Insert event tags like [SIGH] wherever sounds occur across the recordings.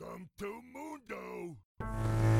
Welcome to Mundo.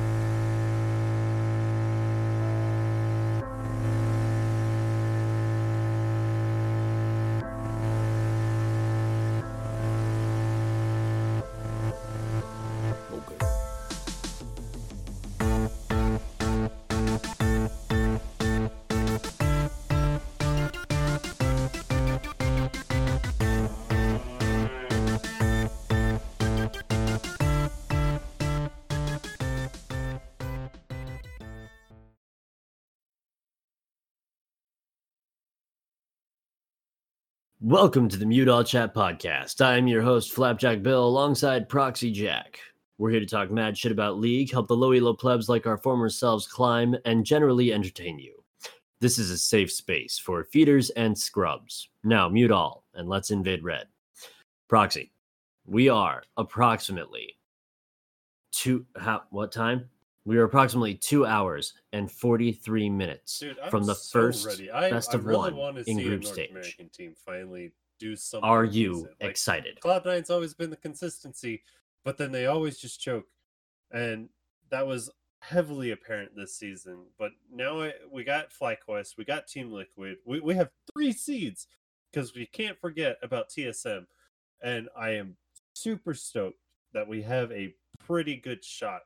Welcome to the Mute All Chat podcast. I am your host, Flapjack Bill, alongside Proxy Jack. We're here to talk mad shit about League, help the low elo plebs like our former selves climb, and generally entertain you. This is a safe space for feeders and scrubs. Now, mute all, and let's invade red. Proxy, we are approximately two. How, what time? We are approximately two hours and 43 minutes Dude, from the so first. I, best I of really one in group stage. American team finally do something. Are you. Like, excited? Cloud Nine's always been the consistency, but then they always just choke, and that was heavily apparent this season. But now I, we got FlyQuest, we got Team Liquid, we we have three seeds because we can't forget about TSM, and I am super stoked that we have a pretty good shot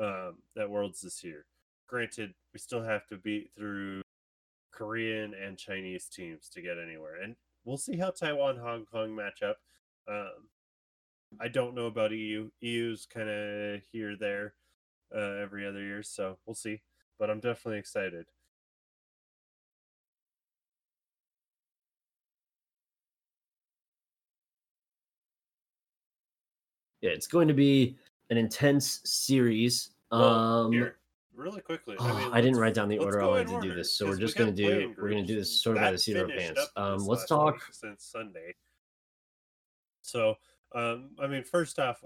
um, at Worlds this year. Granted, we still have to beat through Korean and Chinese teams to get anywhere, and we'll see how Taiwan Hong Kong match up. Um, I don't know about EU. EU's kind of here there uh, every other year, so we'll see. But I'm definitely excited. Yeah, it's going to be an intense series. Well, Um, here, really quickly. oh, I, mean, I didn't let's- down the order I wanted to do this, so we're just got gonna do- we're gonna do this sort of by the seat of our pants. Um, let's talk- since Sunday. So, um, I mean, first off,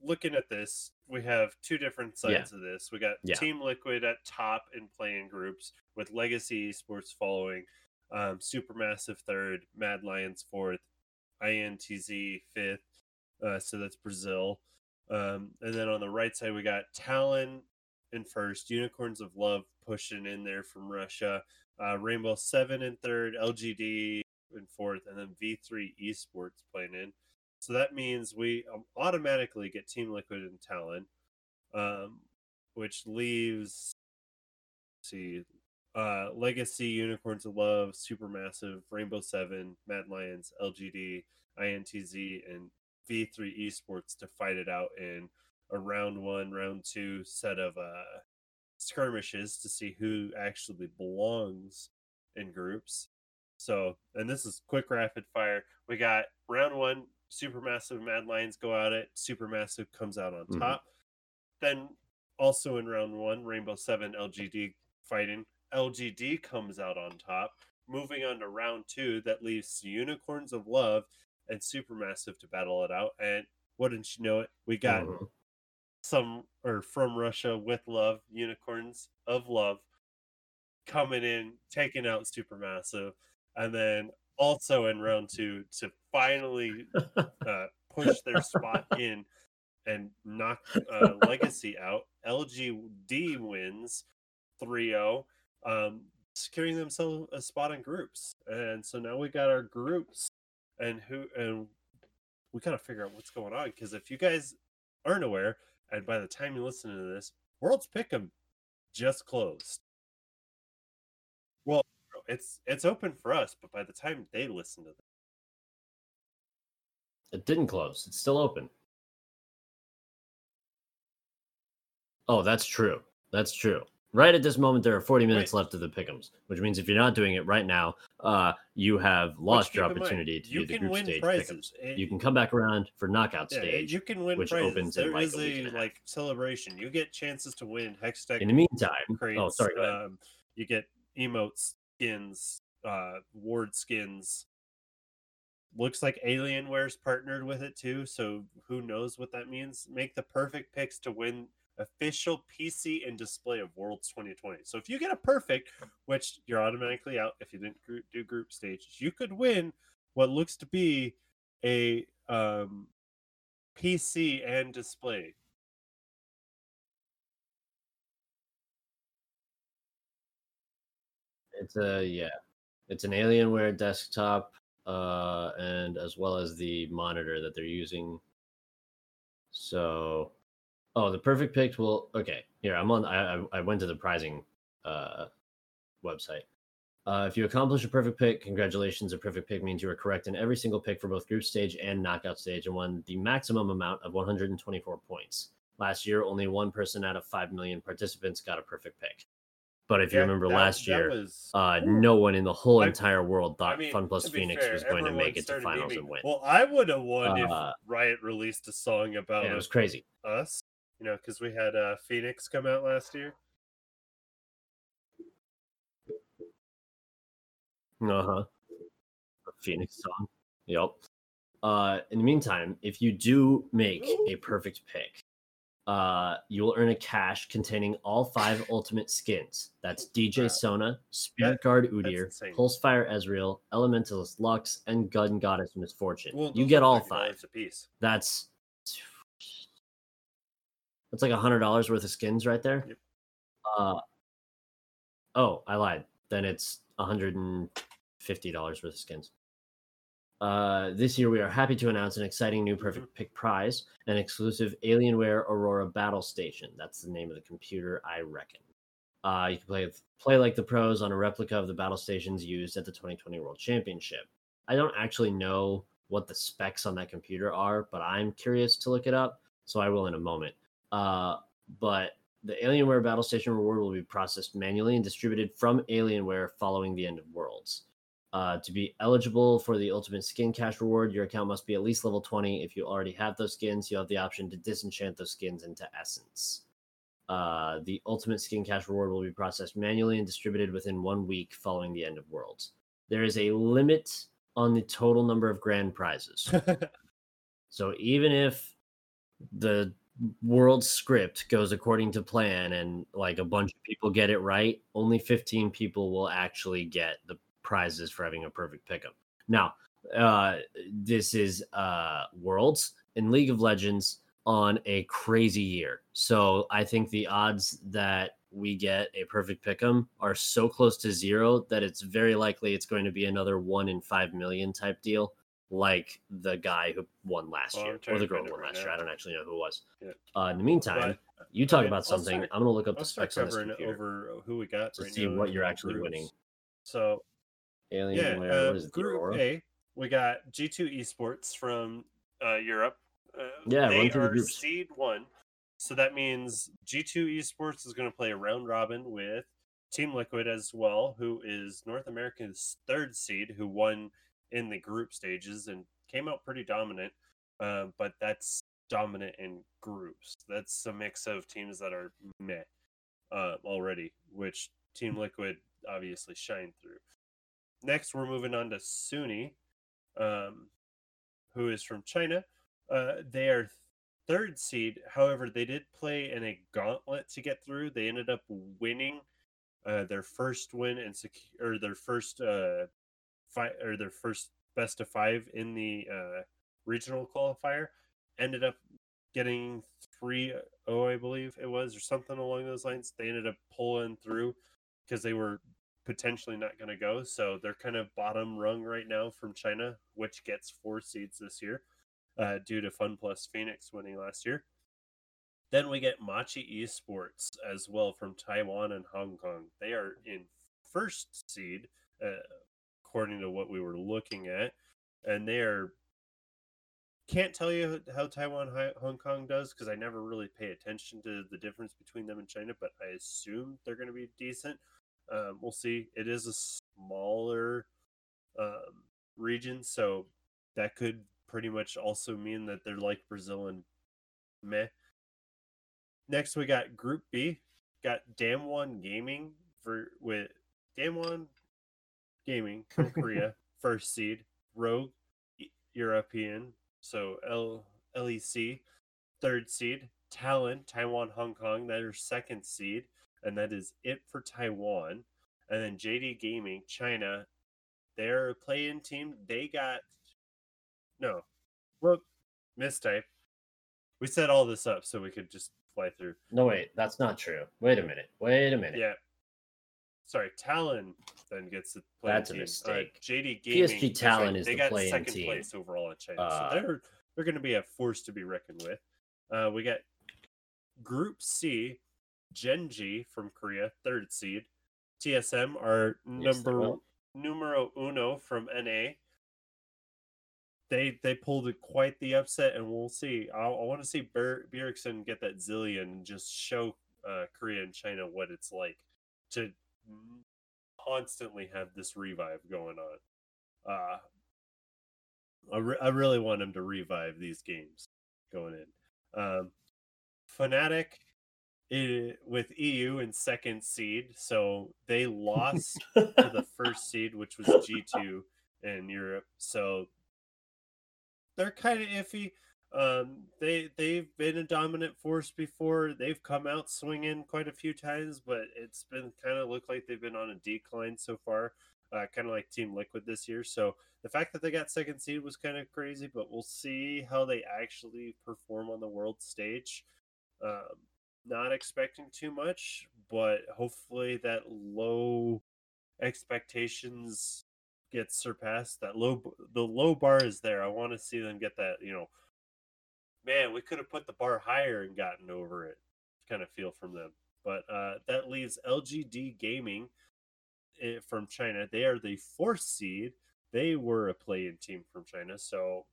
looking at this, we have two different Yeah. sides of this. We got Yeah. Team Liquid at top in playing groups with Legacy Esports following, um, Supermassive third, Mad Lions fourth, INTZ fifth. Uh, so that's Brazil. Um, and then on the right side, we got Talon in first, Unicorns of Love pushing in there from Russia, uh, Rainbow Seven in third, LGD in fourth, and then V3 Esports playing in. So that means we um, automatically get Team Liquid and Talon, um, which leaves see uh, Legacy, Unicorns of Love, Supermassive, Rainbow Seven, Mad Lions, LGD, INTZ, and V3 Esports to fight it out in a round one, round two set of uh, skirmishes to see who actually belongs in groups. So, and this is quick rapid fire. We got round one, Supermassive Mad Lions go at it. Supermassive comes out on Mhm. top. Then, also in round one, Rainbow Seven LGD fighting. LGD comes out on top. Moving on to round two, that leaves Unicorns of Love and Supermassive to battle it out. And wouldn't you know it, we got Mhm. some or from Russia with love, unicorns of love coming in, taking out Supermassive, and then also in round two to finally [LAUGHS] uh, push their spot in and knock uh, Legacy out. LGD wins 3 0, um, securing themselves a spot in groups. And so now we got our groups and who, and we got to figure out what's going on because if you guys aren't aware, and by the time you listen to this, World's Pick'em just closed. Well, it's it's open for us, but by the time they listen to this, It didn't close. It's still open. Oh, that's true. That's true. Right at this moment, there are 40 minutes Wait. left of the pickums, which means if you're not doing it right now, uh, you have lost your in mind, opportunity to you do the group stage prizes. It- You can come back around for knockout yeah, stage. you can win which prizes. opens in like is a a and a half. like celebration. You get chances to win Hextech In the meantime, crates. oh, sorry. Um, you get emotes, skins, uh, ward skins. Looks like Alienware's partnered with it too, so who knows what that means? Make the perfect picks to win official PC and display of Worlds 2020. So if you get a perfect, which you're automatically out if you didn't gr- do group stages, you could win what looks to be a um PC and display. It's a yeah, it's an Alienware desktop, uh, and as well as the monitor that they're using. So, oh, the perfect pick will okay. Here, I'm on. I I, went to the prizing uh website. Uh, if you accomplish a perfect pick, congratulations. A perfect pick means you were correct in every single pick for both group stage and knockout stage and won the maximum amount of 124 points. Last year, only one person out of 5 million participants got a perfect pick. But if you remember that- last year, was- uh, no one in the whole I- entire world thought I mean, Fun Plus Phoenix fair, was going to make it to finals memeing- and win. Well, I would have won Uh, if Riot released a song about yeah, it was crazy. us. You know, because we had uh, Phoenix come out last year. Uh huh. Phoenix song. Yep. Uh, in the meantime, if you do make a perfect pick, uh, you will earn a cache containing all five ultimate skins. That's DJ Wow. Sona, Spirit Guard that's Udyr, insane. Pulsefire Ezreal, Elementalist Lux, and Gun Goddess Miss Fortune. Well, you get all five. a piece. That's that's like a hundred dollars worth of skins right there. Yep. Uh oh, I lied. Then it's a hundred and fifty dollars worth of skins. Uh, this year, we are happy to announce an exciting new perfect pick prize, an exclusive Alienware Aurora Battle Station. That's the name of the computer, I reckon. Uh, you can play play like the pros on a replica of the battle stations used at the 2020 World Championship. I don't actually know what the specs on that computer are, but I'm curious to look it up, so I will in a moment. Uh, but the Alienware Battle Station reward will be processed manually and distributed from Alienware following the end of Worlds. Uh, to be eligible for the Ultimate Skin Cache reward, your account must be at least level 20. If you already have those skins, you have the option to disenchant those skins into Essence. Uh, the Ultimate Skin Cache reward will be processed manually and distributed within one week following the end of Worlds. There is a limit on the total number of grand prizes. [LAUGHS] So even if the world script goes according to plan and like a bunch of people get it right, only 15 people will actually get the prizes for having a perfect pickup. Now, uh this is uh Worlds in League of Legends on a crazy year. So I think the odds that we get a perfect pick'em are so close to zero that it's very likely it's going to be another one in five million type deal like the guy who won last Well, year or the girl who won last year. now. I don't actually know who it was. Yeah. Uh, in the meantime, But, you talk mean, about something. start- I'm gonna look up the I'll start specs on this computer over who we got to right see what you're actually groups. winning. So Alienware. yeah, what uh, is it? Group? A, we got G2 Esports from uh, Europe. Uh, Yeah, they the are groups. seed one, so that means G2 Esports is going to play a round robin with Team Liquid as well, who is North America's third seed, who won in the group stages and came out pretty dominant. Uh, but that's dominant in groups. That's a mix of teams that are meh uh, already, which Team Liquid obviously shined through. Next, we're moving on to Suning, um, who is from China. Uh, they are third seed. However, they did play in a gauntlet to get through. They ended up winning uh, their first win and secure their first uh, fi- or their first best of five in the uh, regional qualifier. Ended up getting 3 0, I believe it was, or something along those lines. They ended up pulling through because they were potentially not going to go. So they're kind of bottom rung right now from China, which gets four seeds this year uh, due to Fun Plus Phoenix winning last year. Then we get Machi Esports as well from Taiwan and Hong Kong. They are in first seed, uh, according to what we were looking at, and they are. Can't tell you how Taiwan Hong Kong does because I never really pay attention to the difference between them and China, but I assume they're going to be decent. Um, we'll see. It is a smaller um, region, so that could pretty much also mean that they're like Brazil and meh. Next, we got Group B. Got Damwon Gaming for with Damwon Gaming [LAUGHS] from Korea, first seed. Rogue European, so L LEC, third seed. Talon Taiwan Hong Kong, that is second seed, and that is it for Taiwan. And then JD Gaming China, their play-in team, they got no, well, mistype. We set all this up so we could just fly through. No, wait, that's not true. Wait a minute. Wait a minute. Yeah. Sorry, Talon then gets the play That's a team. mistake. Uh, JD Gaming. PSG Talon is they the got play-in second team. place overall in China, Uh, so they're they're going to be a force to be reckoned with. Uh, we got Group C, Gen G from Korea, third seed. TSM are number numero uno from NA. They they pulled quite the upset, and we'll see. I, I want to see Ber- Bjergsen get that Zilean and just show uh, Korea and China what it's like to constantly have this revive going on. Uh, I, re- I really want him to revive these games going in. Um, Fnatic i- with EU in second seed, so they lost [LAUGHS] to the first seed, which was G2 in Europe. So they're kind of iffy. Um, they they've been a dominant force before. They've come out swinging quite a few times, but it's been kind of looked like they've been on a decline so far. Uh, kind of like Team Liquid this year. So the fact that they got second seed was kind of crazy, but we'll see how they actually perform on the world stage. Um, not expecting too much, but hopefully that low expectations gets surpassed. That low, the low bar is there. I want to see them get that. You know, man, we could have put the bar higher and gotten over it. Kind of feel from them, but uh, that leaves LGD Gaming eh, from China. They are the fourth seed. They were a play-in team from China, so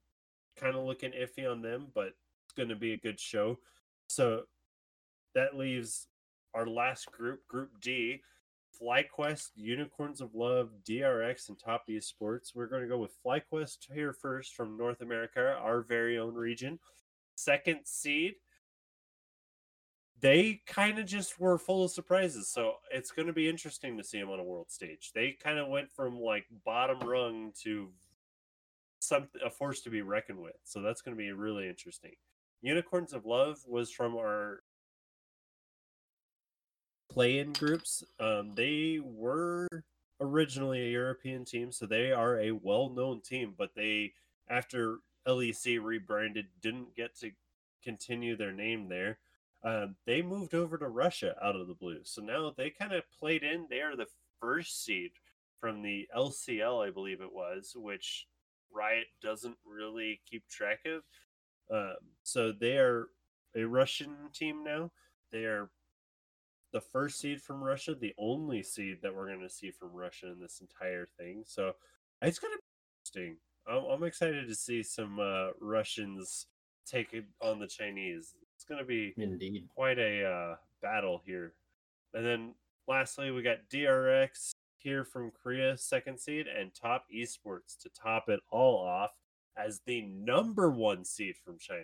kind of looking iffy on them, but it's going to be a good show. So that leaves our last group, Group D, FlyQuest, Unicorns of Love, DRX, and Top Esports. We're going to go with FlyQuest here first from North America, our very own region. Second seed, they kind of just were full of surprises. So it's going to be interesting to see them on a world stage. They kind of went from like bottom rung to something a force to be reckoned with. So that's going to be really interesting. Unicorns of Love was from our play-in groups. Um, they were originally a European team, so they are a well-known team. But they, after LEC rebranded, didn't get to continue their name there. Um, they moved over to Russia out of the blue, so now they kind of played in. They are the first seed from the LCL, I believe it was, which Riot doesn't really keep track of. Um, so they are a Russian team now. They are the first seed from Russia, the only seed that we're going to see from Russia in this entire thing. So it's going to be interesting. I'm, I'm excited to see some uh, Russians take it on the Chinese. It's going to be Indeed. quite a uh, battle here. And then lastly, we got DRX here from Korea, second seed, and Top Esports to top it all off as the number one seed from China.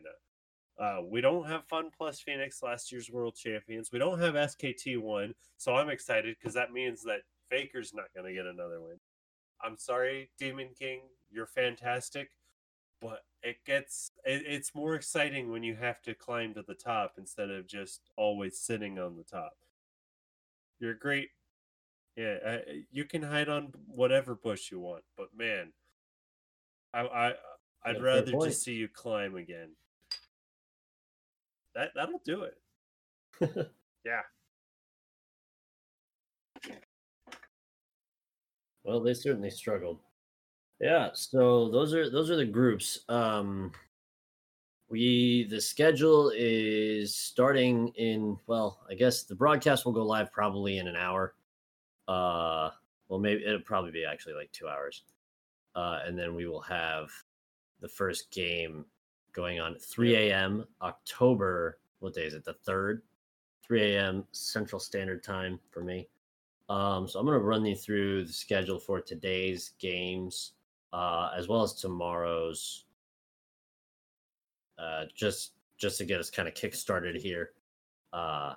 Uh, we don't have Fun Plus Phoenix, last year's world champions. We don't have SKT1, so I'm excited because that means that Faker's not going to get another win. I'm sorry, Demon King, you're fantastic, but it gets it, it's more exciting when you have to climb to the top instead of just always sitting on the top. You're great. Yeah, uh, you can hide on whatever bush you want, but man, I I I'd Yeah, rather just see you climb again. That that'll do it. [LAUGHS] Yeah. Well, they certainly struggled. Yeah, so those are those are the groups. Um we the schedule is starting in well, I guess the broadcast will go live probably in an hour. Uh well maybe it'll probably be actually like 2 hours. Uh and then we will have the first game going on at 3 a.m. October. What day is it? The 3rd, 3 a.m. Central Standard Time for me. Um, so I'm going to run you through the schedule for today's games, uh, as well as tomorrow's, uh, just just to get us kind of kick started here. Uh,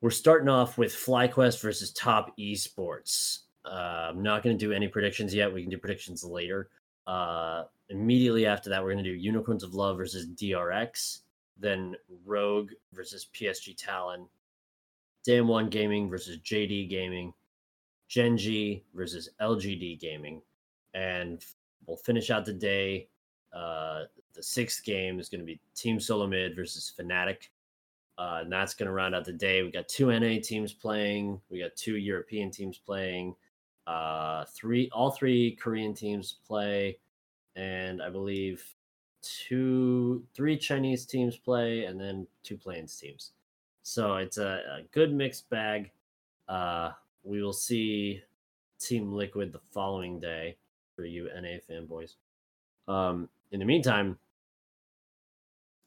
we're starting off with FlyQuest versus Top Esports. Uh, I'm not going to do any predictions yet. We can do predictions later. Uh, immediately after that, we're going to do Unicorns of Love versus DRX, then Rogue versus PSG Talon, Damwon Gaming versus JD Gaming, Gen G versus LGD Gaming, and we'll finish out the day Uh, the sixth game is going to be Team Solomid versus Fnatic. Uh, and that's going to round out the day. We got two NA teams playing. We got two European teams playing. Uh, three, all three Korean teams play, and I believe two, three Chinese teams play, and then two Plains teams. So it's a, a good mixed bag. Uh, we will see Team Liquid the following day for you NA fanboys. Um, in the meantime,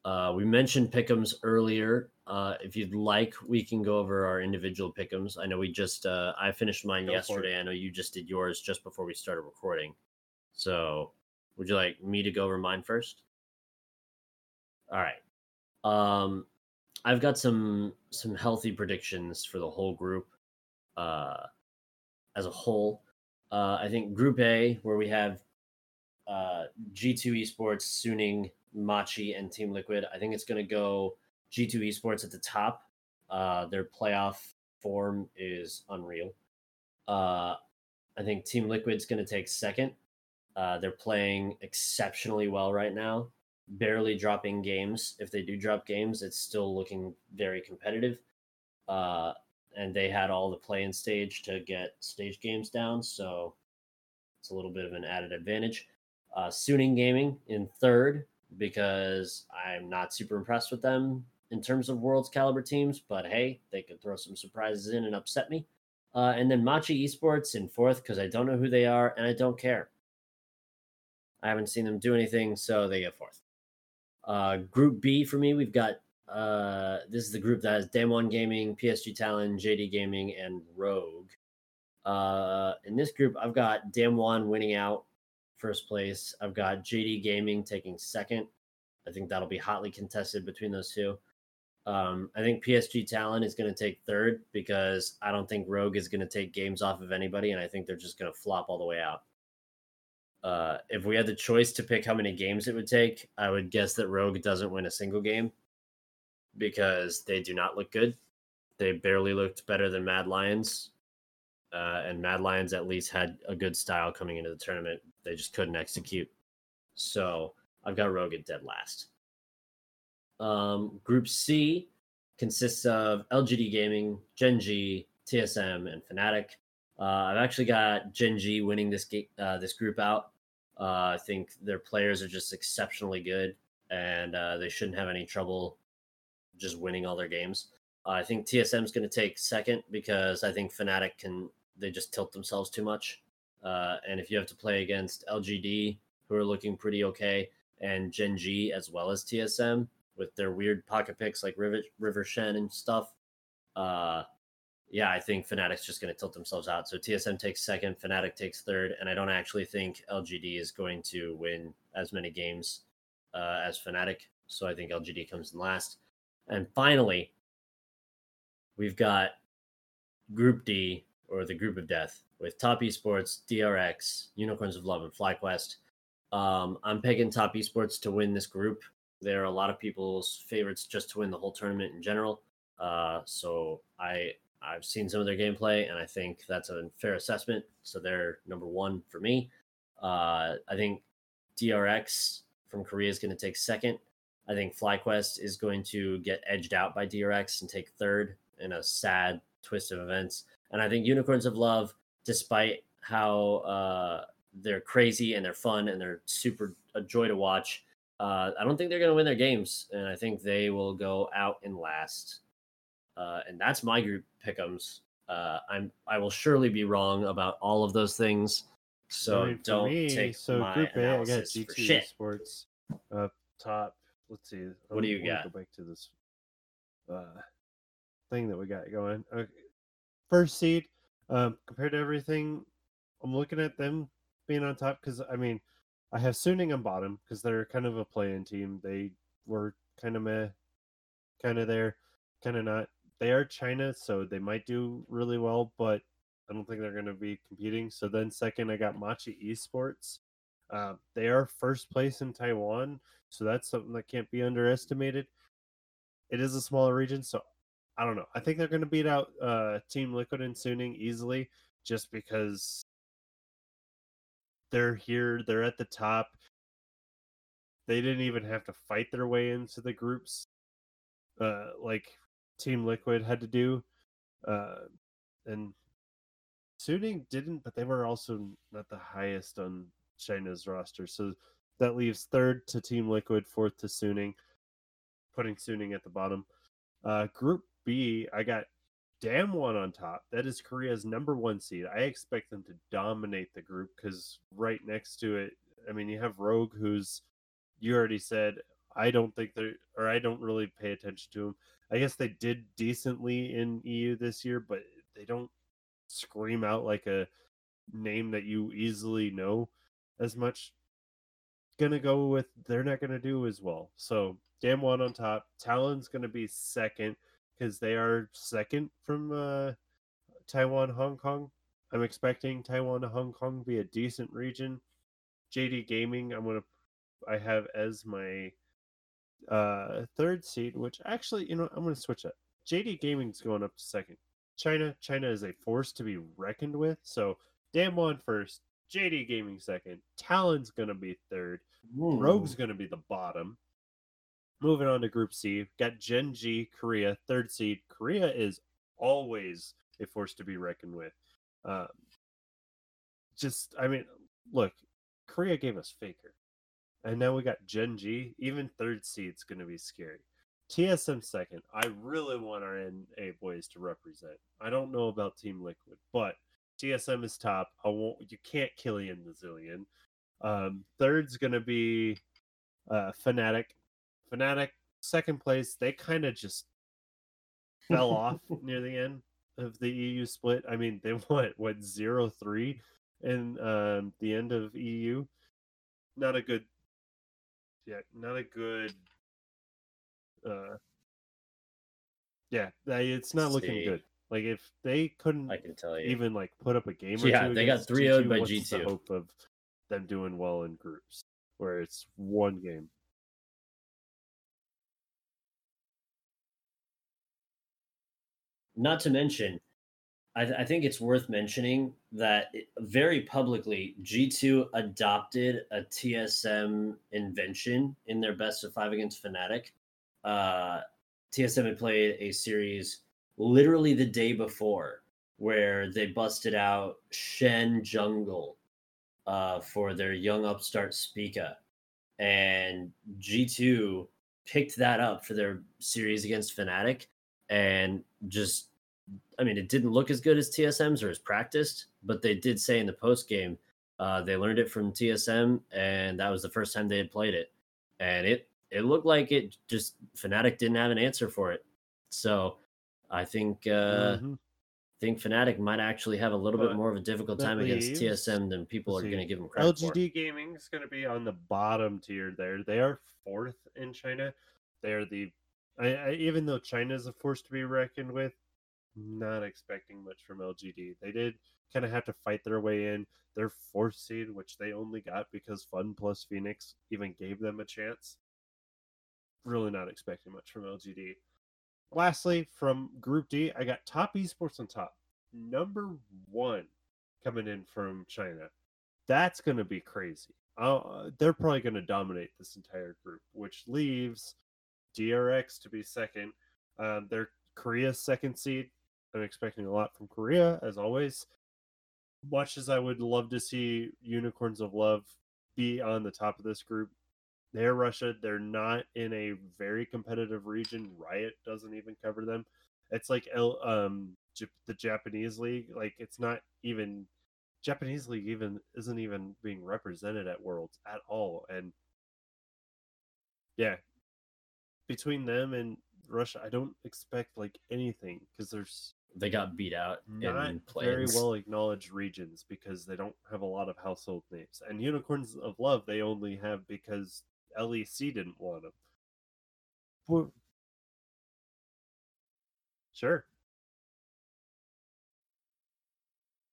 uh, we mentioned pickums earlier. Uh, if you'd like, we can go over our individual pickums. I know we just uh, I finished mine Go yesterday. I know you just did yours just before we started recording. So, would you like me to go over mine first? All right. Um, I've got some some healthy predictions for the whole group. Uh, as a whole, uh, I think Group A, where we have uh, G2 Esports, Suning, Machi, and Team Liquid. I think it's going to go G2 Esports at the top. Uh, their playoff form is unreal. Uh, I think Team Liquid's going to take second. Uh, they're playing exceptionally well right now, barely dropping games. If they do drop games, it's still looking very competitive. Uh, and they had all the play in stage to get stage games down, so it's a little bit of an added advantage. Uh, Suning Gaming in third because I'm not super impressed with them in terms of world's caliber teams, but hey, they could throw some surprises in and upset me. Uh, and then Machi Esports in fourth because I don't know who they are and I don't care. I haven't seen them do anything, so they get fourth. Uh, group B for me, we've got uh, this is the group that has Damwon Gaming, PSG Talon, JD Gaming, and Rogue. Uh, in this group, I've got Damwon winning out first place. I've got JD Gaming taking second. I think that'll be hotly contested between those two. Um, I think PSG Talon is going to take third because I don't think Rogue is going to take games off of anybody, and I think they're just going to flop all the way out. Uh, if we had the choice to pick how many games it would take, I would guess that Rogue doesn't win a single game because they do not look good. They barely looked better than Mad Lions, uh, and Mad Lions at least had a good style coming into the tournament. They just couldn't execute. So I've got Rogue at dead last. Um, group C consists of LGD Gaming, Gen G, TSM, and Fnatic. Uh, I've actually got Gen G winning this ga- uh, this group out. Uh, I think their players are just exceptionally good, and uh, they shouldn't have any trouble just winning all their games. Uh, I think TSM is going to take second because I think Fnatic can they just tilt themselves too much. Uh, and if you have to play against LGD, who are looking pretty okay, and Gen G as well as TSM with their weird pocket picks like River, River Shen and stuff, uh, yeah, I think Fnatic's just going to tilt themselves out. So TSM takes second, Fnatic takes third, and I don't actually think LGD is going to win as many games uh, as Fnatic. So I think LGD comes in last. And finally, we've got Group D or the Group of Death with Top Esports, DRX, Unicorns of Love, and FlyQuest. Um, I'm picking Top Esports to win this group. There are a lot of people's favorites just to win the whole tournament in general. Uh, so I I've seen some of their gameplay, and I think that's a fair assessment. So they're number one for me. Uh, I think DRX from Korea is going to take second. I think FlyQuest is going to get edged out by DRX and take third in a sad twist of events. And I think Unicorns of Love, despite how uh, they're crazy and they're fun and they're super a joy to watch, uh, I don't think they're going to win their games. And I think they will go out in last. Uh, and that's my group pickums. Uh, I'm I will surely be wrong about all of those things. So I mean, don't me, take so my Group A. I got analysis G for two shit. Sports up top. Let's see. What do you got? Go back to this uh, thing that we got going. Okay. First seed, um, compared to everything, I'm looking at them being on top because I mean, I have Suning on bottom because they're kind of a play-in team. They were kind of meh, kind of there, kind of not. They are China, so they might do really well, but I don't think they're going to be competing. So then second, I got Machi Esports. Uh, they are first place in Taiwan, so that's something that can't be underestimated. It is a smaller region, so I don't know. I think they're going to beat out uh, Team Liquid and Suning easily, just because they're here, they're at the top. they didn't even have to fight their way into the groups, uh, like Team Liquid had to do, uh, and Suning didn't, but they were also not the highest on China's roster, so that leaves third to Team Liquid, fourth to Suning, putting Suning at the bottom. Uh, group B, I got Damwon on top. That is Korea's number one seed. I expect them to dominate the group because right next to it, I mean, you have Rogue, who's you already said. I don't think they're, or I don't really pay attention to them. I guess they did decently in EU this year, but they don't scream out like a name that you easily know as much. Gonna go with they're not gonna do as well. So Damwon on top. Talon's gonna be second because they are second from uh, Taiwan, Hong Kong. I'm expecting Taiwan to Hong Kong be a decent region. JD Gaming, I'm gonna I have as my uh third seed, which actually, you know, I'm gonna switch it. JD Gaming's going up to second. China, China is a force to be reckoned with. So Damwon first, JD Gaming second, Talon's gonna be third, Ooh. Rogue's gonna be the bottom. Moving on to Group C, got Gen G, Korea, third seed. Korea is always a force to be reckoned with. Um, just, I mean, look, Korea gave us Faker, and now we got Gen G. Even third seed's going to be scary. TSM second. I really want our NA boys to represent. I don't know about Team Liquid, but TSM is top. I won't. You can't kill Ian the Zillion. Um, third's going to be uh, Fnatic. Fnatic second place. They kind of just [LAUGHS] fell off near the end of the EU split. I mean, they [LAUGHS] went what zero three in um, the end of EU. Not a good, yeah, not a good. Uh, yeah, it's not looking good. Like if they couldn't I can tell you. even like put up a game or Yeah, two, they got 3-0'd G2, by the G2. hope of them doing well in groups where it's one game. Not to mention, I, th- I think it's worth mentioning that it- very publicly, G2 adopted a TSM invention in their best of five against Fnatic. Uh, TSM had played a series literally the day before where they busted out Shen Jungle uh, for their young upstart Spica. And G2 picked that up for their series against Fnatic and just I mean, it didn't look as good as TSM's or as practiced, but they did say in the post game uh, they learned it from TSM, and that was the first time they had played it, and it it looked like it just Fnatic didn't have an answer for it. So I think uh, Mhm. think Fnatic might actually have a little bit more of a difficult that time against TSM than people are let's going to give them credit for. LGD Gaming is going to be on the bottom tier there. They are fourth in China. They are the, I, I, even though China is a force to be reckoned with, not expecting much from LGD. They did kind of have to fight their way in. Their fourth seed, which they only got because Fun plus Phoenix even gave them a chance. Really not expecting much from LGD. Lastly, from Group D, I got top esports on top. Number one coming in from China. That's going to be crazy. Uh, they're probably going to dominate this entire group, which leaves DRX to be second. Um, they're Korea's second seed. I'm expecting a lot from Korea, as always. Much as I would love to see Unicorns of Love be on the top of this group, they're Russia. They're not in a very competitive region. Riot doesn't even cover them. It's like L, um, Jap- the Japanese league. Like it's not even Japanese league even isn't even being represented at Worlds at all. And yeah, between them and Russia, I don't expect like anything because there's They got beat out not in very well acknowledged regions because they don't have a lot of household names. And Unicorns of Love they only have because LEC didn't want them. Well, Sure.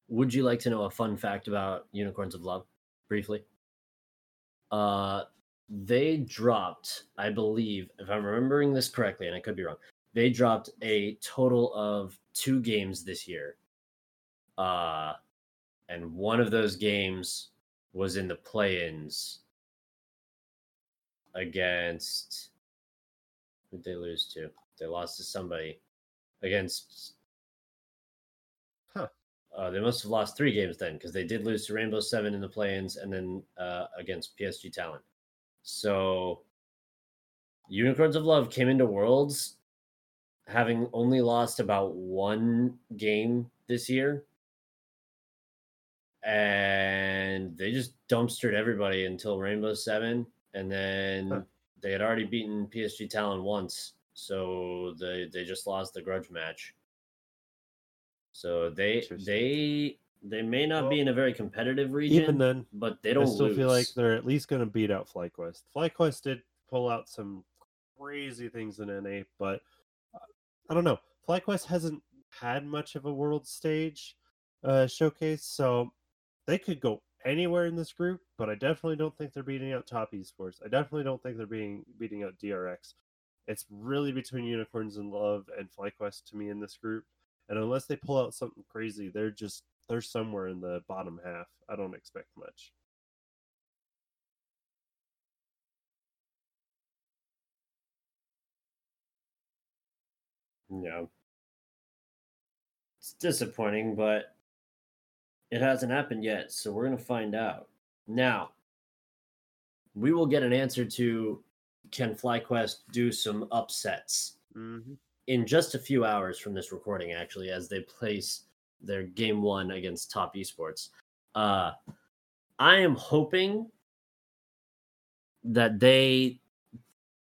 Would you like to know a fun fact about Unicorns of Love briefly? Uh they dropped, I believe, if I'm remembering this correctly, and I could be wrong, they dropped a total of two games this year. Uh and one of those games was in the play-ins. Against who they lose to? They lost to somebody against. Huh. Uh, they must have lost three games then because they did lose to Rainbow Seven in the play-ins and then uh, against PSG Talon. So, Unicorns of Love came into Worlds having only lost about one game this year and they just dumpstered everybody until Rainbow Seven, and then Huh. they had already beaten PSG Talon once, so they they just lost the grudge match. So they they they may not be in a very competitive region, Even then, but they don't still lose. feel like they're at least going to beat out FlyQuest. FlyQuest did pull out some crazy things in NA, but uh, I don't know. FlyQuest hasn't had much of a world stage uh, showcase, so they could go anywhere in this group. But I definitely don't think they're beating out Top Esports. I definitely don't think they're being beating out DRX. It's really between Unicorns and Love and FlyQuest to me in this group. And unless they pull out something crazy, they're just they're somewhere in the bottom half. I don't expect much. Yeah. It's disappointing, but it hasn't happened yet, so we're going to find out. Now, we will get an answer to can FlyQuest do some upsets Mm-hmm. in just a few hours from this recording, actually, as they place their game one against Top Esports. Uh, I am hoping that they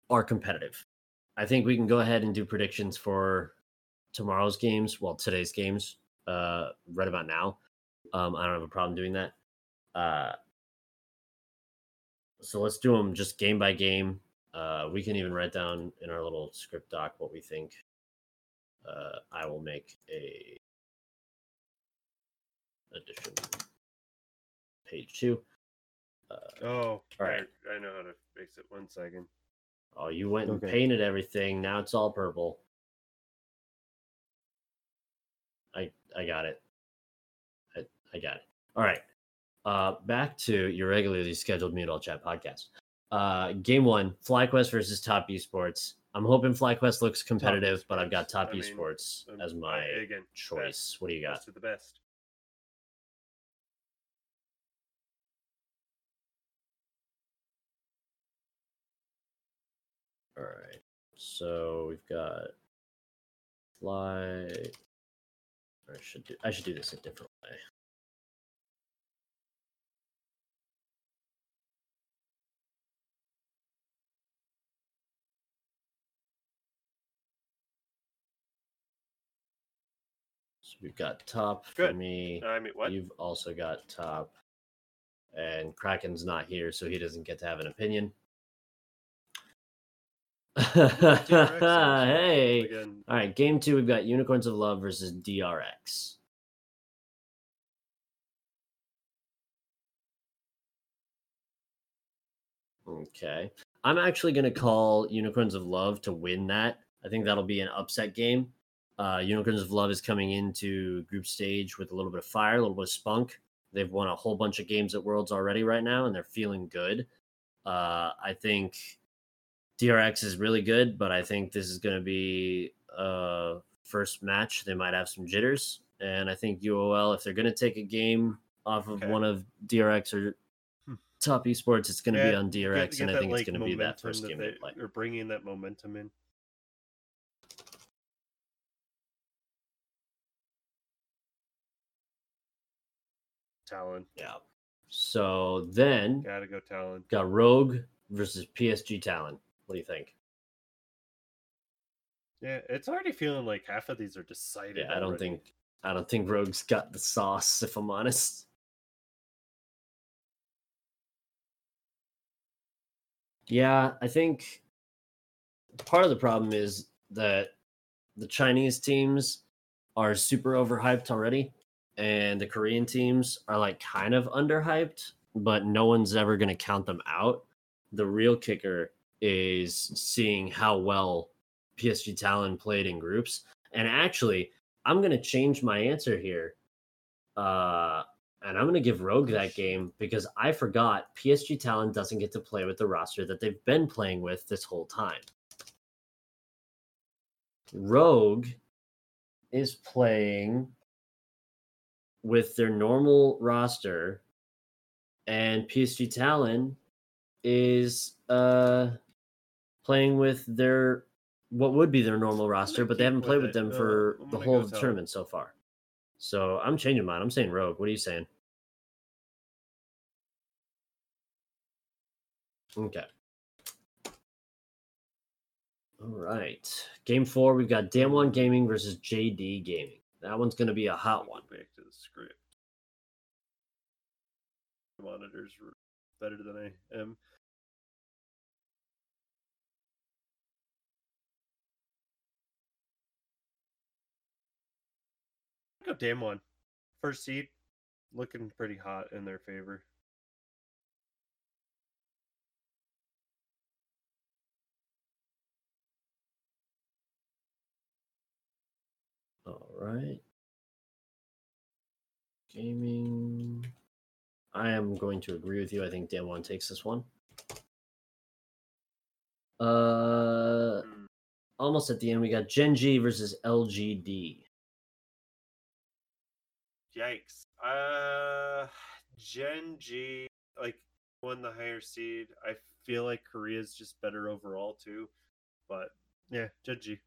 are competitive. I think we can go ahead and do predictions for tomorrow's games, well, today's games, uh, right about now. Um, I don't have a problem doing that. Uh, so let's do them just game by game. Uh, we can even write down in our little script doc what we think. Uh, I will make a addition page two. Uh, Oh, All right. I, I know how to fix it. One second. oh, you went and Okay. painted everything. Now it's all purple. I I got it. I, got it. All right. Uh, back to your regularly scheduled Mute All Chat podcast. Uh, game one, FlyQuest versus Top Esports. I'm hoping FlyQuest looks competitive, but I've got Top I mean, Esports Um, as my again choice. best- What do you got? Best of the best. All right. So we've got fly. I should do. I should do this a different way. We've got top for me. I mean, what? You've also got top. And Kraken's not here, so he doesn't get to have an opinion. [LAUGHS] Hey. Again, All right, game two, we've got Unicorns of Love versus DRX. Okay. I'm actually going to call Unicorns of Love to win that. I think that'll be an upset game. Uh, Unicorns of Love is coming into group stage with a little bit of fire, a little bit of spunk. They've won a whole bunch of games at Worlds already right now, and they're feeling good. Uh, I think DRX is really good, but I think this is going to be a first match. They might have some jitters, and I think UOL, if they're going to take a game off of Okay. one of DRX or Hmm. Top Esports, it's going to be on DRX, get- get and I think it's going to be that first game they, they play. Or bringing that momentum in. Talon. Yeah. So then Gotta go Talon. got Rogue versus PSG Talon. What do you think? Yeah, it's already feeling like half of these are decided. Yeah, I don't already. think I don't think Rogue's got the sauce, if I'm honest. Yeah, I think part of the problem is that the Chinese teams are super overhyped already, and the Korean teams are like kind of underhyped, but no one's ever going to count them out. The real kicker is seeing how well PSG Talon played in groups. And actually, I'm going to change my answer here. Uh, and I'm going to give Rogue that game because I forgot PSG Talon doesn't get to play with the roster that they've been playing with this whole time. Rogue is playing with their normal roster, and PSG Talon is uh playing with their what would be their normal roster, but they haven't played with them Uh, for the whole of the tournament so far. So I'm changing mine. I'm saying Rogue. What are you saying? Okay. All right. Game four, we've got Damwon Gaming versus JD Gaming. That one's going to be a hot one. The script. Monitors better than I am. Go Damwon. First seed, looking pretty hot in their favor. All right. Gaming. I am going to agree with you. I think Damwon takes this one. Uh, almost at the end, we got Gen G versus LGD. Yikes. Uh Gen G like won the higher seed. I feel like Korea's just better overall too. But yeah, Gen G.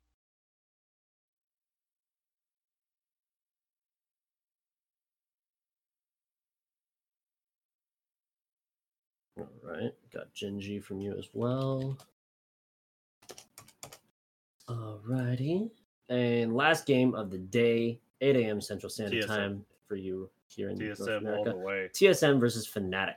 right, got Gen G from you as well. Alrighty, and last game of the day, 8 a.m. Central Standard TSM. Time for you here in North TSM all the America. way. TSM versus Fnatic.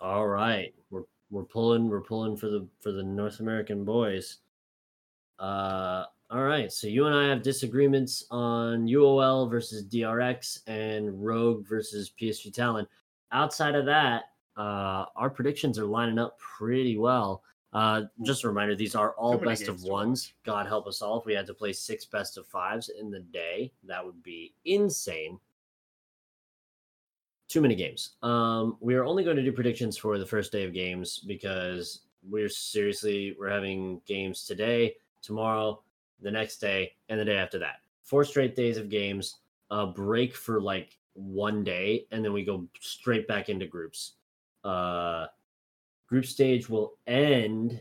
All right, we're we're pulling we're pulling for the for the North American boys. Uh, all right, so you and I have disagreements on UOL versus DRX and Rogue versus PSG Talon. Outside of that, uh, our predictions are lining up pretty well. Uh, just a reminder, these are all best of ones. God help us all if we had to play six best of fives in the day. That would be insane. Too many games. Um, we are only going to do predictions for the first day of games because we're seriously we're having games today, tomorrow, the next day, and the day after that. Four straight days of games. A break for like one day, and then we go straight back into groups. Uh, group stage will end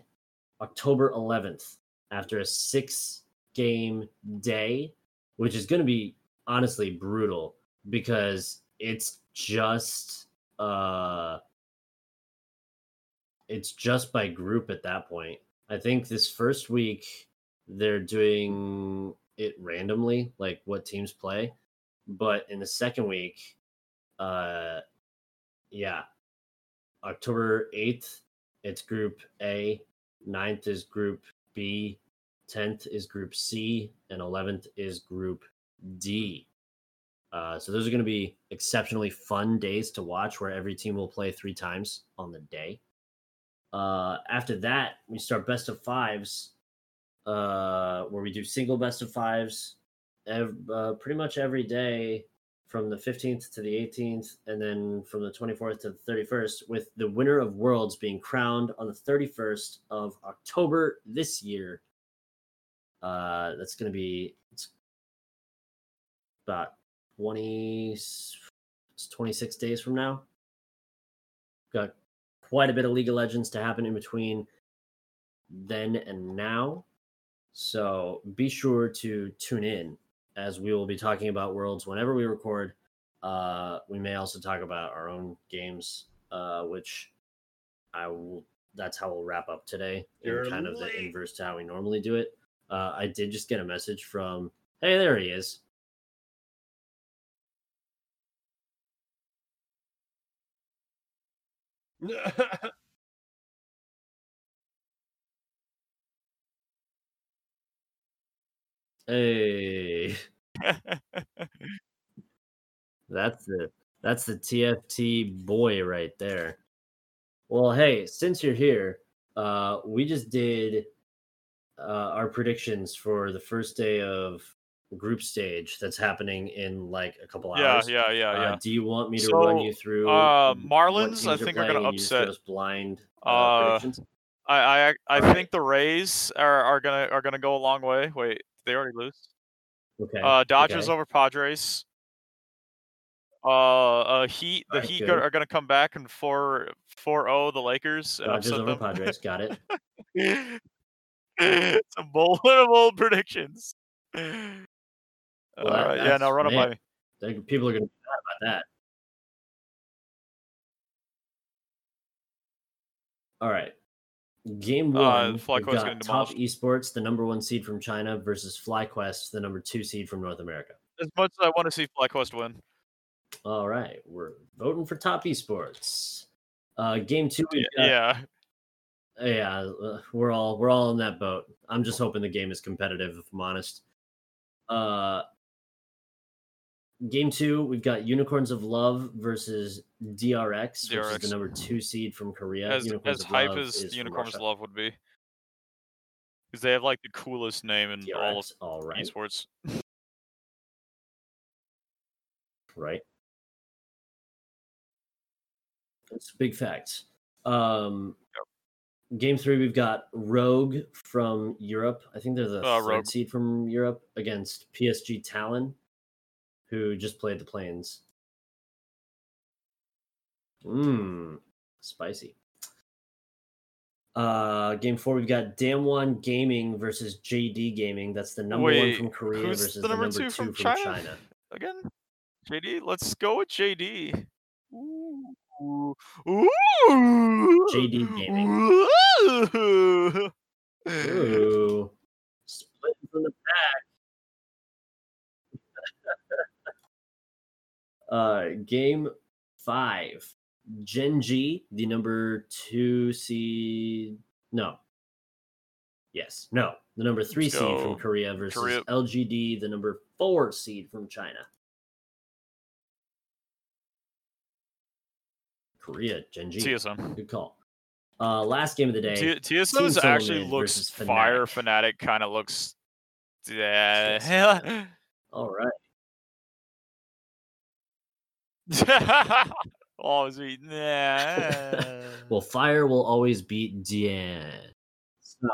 October 11th after a six game day, which is going to be honestly brutal because it's just uh it's just by group at that point. I think this first week they're doing it randomly, like what teams play. But in the second week, uh yeah, October 8th, it's group A, 9th is group B, 10th is group C, and 11th is group D. Uh, so those are going to be exceptionally fun days to watch where every team will play three times on the day. Uh, after that, we start best of fives, uh, where we do single best of fives ev- uh, pretty much every day from the 15th to the 18th, and then from the 24th to the 31st, with the winner of Worlds being crowned on the 31st of October this year. Uh, that's going to be about 20, it's 26 days from now. Got quite a bit of League of Legends to happen in between then and now. So be sure to tune in as we will be talking about Worlds whenever we record. Uh, we may also talk about our own games, uh, which I will. That's how we'll wrap up today. In kind of the inverse to how we normally do it. Uh, I did just get a message from. Hey, there he is. [LAUGHS] Hey, [LAUGHS] [LAUGHS] that's the that's the TFT boy right there. Well, hey, since you're here, uh, we just did uh, our predictions for the first day of group stage that's happening in like a couple Yeah, hours. yeah, yeah, Uh, yeah. do you want me to run you through? uh, Marlins, I think, are you just upset- blind uh, Uh, predictions? I I I Alright. think the Rays are, are gonna are gonna go a long way. Wait, they already lose? Okay. Uh, Dodgers okay. over Padres. Uh, uh, Heat. The Alright, Heat good. are gonna come back and 4 4-0 the Lakers Dodgers over them. Padres. Got it. [LAUGHS] Some bold, [LAUGHS] bold predictions. Well, that- All right, yeah, no, that's- run up by me. People are going to be mad about that. All right. Game Uh, one, we've FlyQuest got Top. Esports, the number one seed from China, versus FlyQuest, the number two seed from North America. As much as I want to see FlyQuest win. All right, we're voting for Top Esports. Uh, game two, got, Yeah, yeah, uh, we're all we're all in that boat. I'm just hoping the game is competitive, if I'm honest. Uh, game two, we've got Unicorns of Love versus DRX, which is the number two seed from Korea. as Unicorns as hype as Unicorns of Love would be, because they have like the coolest name in all of all right, esports. right. That's big facts. Um, game three, we've got Rogue from Europe. I think they're the Uh, third Rogue. seed from Europe against PSG Talon, who just played the Plains. Mmm, spicy. Uh, game four, we've got Damwon Gaming versus JD Gaming. That's the number one from Korea versus the the number number, two two from from, China? China. Again, JD. Let's go with JD. Ooh, ooh, JD Gaming. Ooh. Ooh, splitting from the pack. Uh, game five, Gen G, the number two seed. No. Yes, no, the number 3 Let's seed from. Korea versus Korea. LGD, the number four seed from China. Korea, Gen G. TSM. Good call. Uh, last game of the day. T- TSM actually looks fire. Fnatic kind of looks. Yeah. [LAUGHS] All right. [LAUGHS] oh, sweet. [LAUGHS] Nah. Well, fire will always beat Dian. So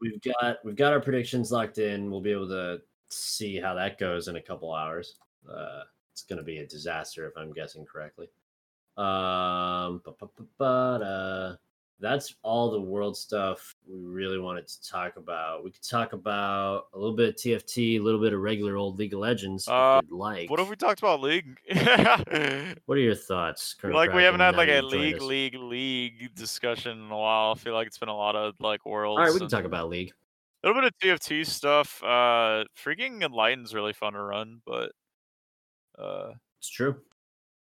we've got we've got our predictions locked in. We'll be able to see how that goes in a couple hours. Uh, it's going to be a disaster if I'm guessing correctly. Um, but, that's all the world stuff we really wanted to talk about. We could talk about a little bit of TFT, a little bit of regular old League of Legends, Uh, like. what if we talked about league? [LAUGHS] What are your thoughts? Colonel like we haven't had like a league, league, league discussion in a while. I feel like it's been a lot of like worlds. All right, we can talk about League. a little bit of TFT stuff. Uh, freaking Enlighten's really fun to run, but uh, It's true.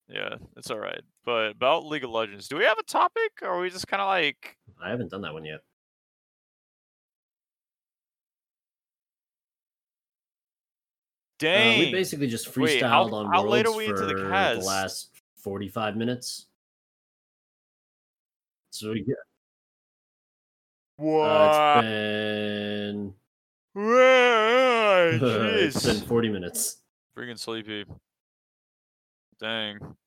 Yeah, it's all right. But about League of Legends, do we have a topic, or are we just kind of like? I haven't done that one yet. Uh, Dang. we basically just freestyled Wait, how- on how late are we into the Kaz? last forty-five minutes. So we get, what? uh, [LAUGHS] it's been Jeez. it's been forty minutes. Freaking sleepy. Dang.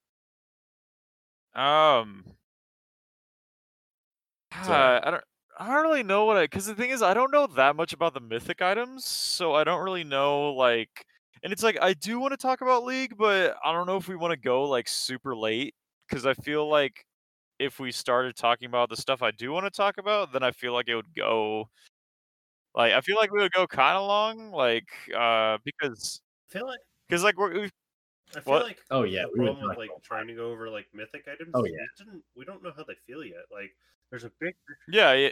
Um. So- uh, I don't. I don't really know what I. Because the thing is, I don't know that much about the mythic items, so I don't really know like. And it's like I do want to talk about League, but I don't know if we want to go like super late because I feel like if we started talking about the stuff I do want to talk about, then I feel like it would go. Like I feel like we would go kind of long, like uh, because I feel like because like we're, we've I feel What? like Oh yeah, the we would problem with like trying to go over like mythic items. Oh, yeah. we didn't we don't know how they feel yet. Like there's a big yeah, yeah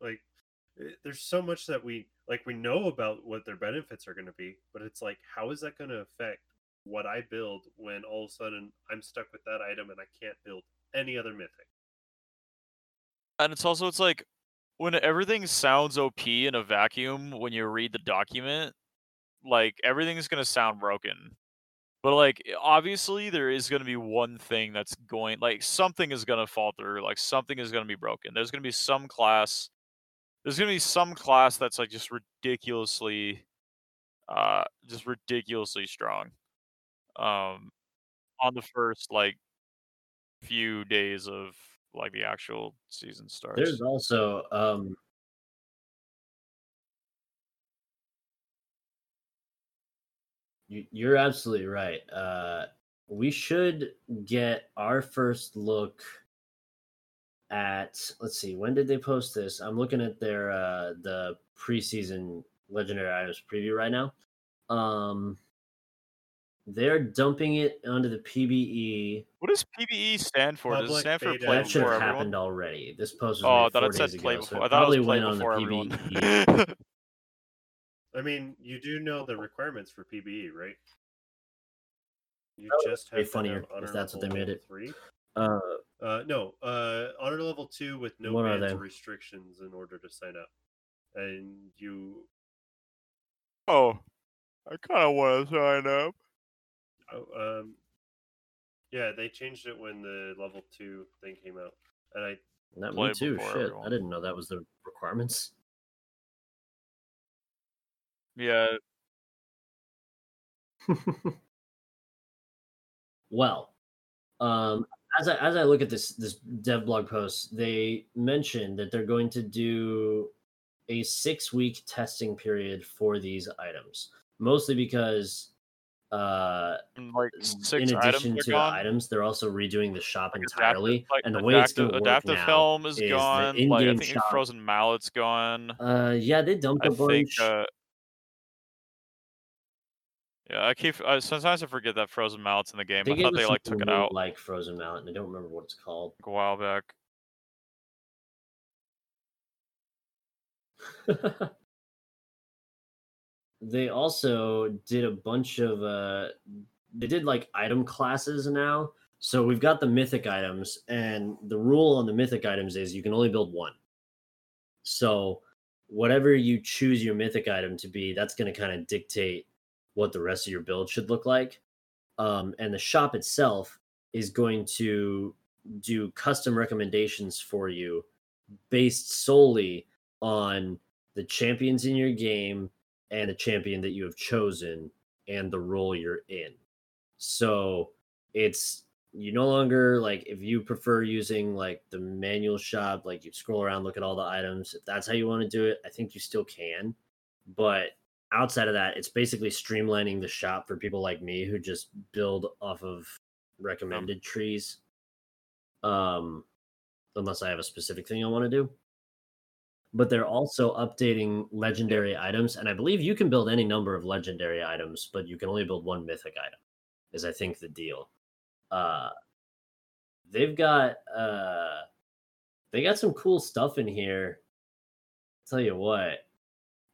like eh, there's so much that we like we know about what their benefits are going to be, but it's like how is that going to affect what I build when all of a sudden I'm stuck with that item and I can't build any other mythic. and it's also it's like when everything sounds OP in a vacuum when you read the document, like everything's gonna sound broken. But like obviously there is gonna be one thing that's going like something is gonna fall through, like something is gonna be broken. There's gonna be some class there's gonna be some class that's like just ridiculously, uh, just ridiculously strong. Um, on the first like few days of like the actual season starts. There's also um you're absolutely right. Uh we should get our first look at let's see when did they post this i'm looking at their uh the preseason legendary items preview right now um they're dumping it onto the pbe what does PBE stand for? does it stand for beta. play that should before have everyone? happened already this post was Oh, I thought four it said days play ago, so before. it I thought it probably was play went on the before everyone. pbe [LAUGHS] I mean, you do know the requirements for PBE, right? You That just be have to funnier have if that's what they made it. Three. uh Uh, no, uh, honor level two with no What bans restrictions in order to sign up, and you. oh, I kind of want to sign up. oh, Um, yeah, they changed it when the level two thing came out, and I that Play me too shit everyone. i didn't know that was the requirements Yeah, [LAUGHS] well, um, as I as I look at this this dev blog post, they mentioned that they're going to do a six week testing period for these items, mostly because uh, like six in addition are to gone. the items, they're also redoing the shop Like, adaptive- entirely. like, and the way it's going to adaptive, work adaptive now helm is, is the gone. Like I think shop- Frozen Mallet's gone. Uh, yeah, they dumped I a think. bunch. Uh, yeah, I keep. Uh, sometimes I forget that Frozen Mallet's in the game. they I thought they like took it out like Frozen Mallet, and I don't remember what it's called. like, a while back. [LAUGHS] they also did a bunch of uh they did like item classes now so we've got the mythic items and the rule on the mythic items is you can only build one so whatever you choose your mythic item to be that's going to kind of dictate what the rest of your build should look like um, and the shop itself is going to do custom recommendations for you based solely on the champions in your game and the champion that you have chosen and the role you're in. So it's you no longer like if you prefer using like the manual shop, like you scroll around, look at all the items. If that's how you want to do it, I think you still can. But outside of that, it's basically streamlining the shop for people like me who just build off of recommended trees. Um, unless I have a specific thing I want to do. But they're also updating legendary items and i believe you can build any number of legendary items but you can only build one mythic item is i think the deal. Uh they've got uh they got some cool stuff in here. Tell you what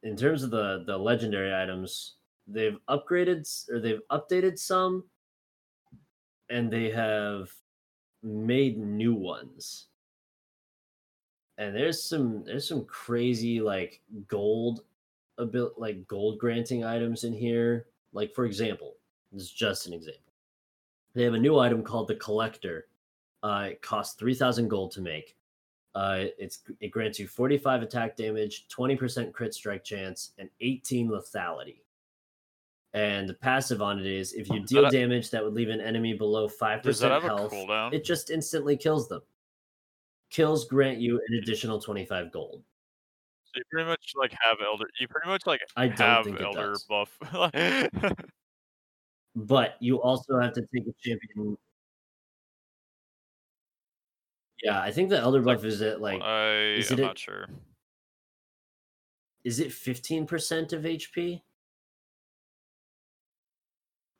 in terms of the the legendary items they've upgraded or they've updated some and they have made new ones. And there's some there's some crazy like gold a bit like gold granting items in here. Like for example this is just an example. They have a new item called the collector. Uh it costs 3000 gold to make uh it's it grants you 45 attack damage 20% crit strike chance and 18 lethality and the passive on it is if you deal that- damage that would leave an enemy below 5% Does that have a health cooldown? it just instantly kills them. Kills grant you an additional 25 gold. So you pretty much like have elder. You pretty much like I don't have think elder does. buff. [LAUGHS] But you also have to take a champion. Yeah, I think the elder buff is at like I is am it not sure. is it 15% of HP?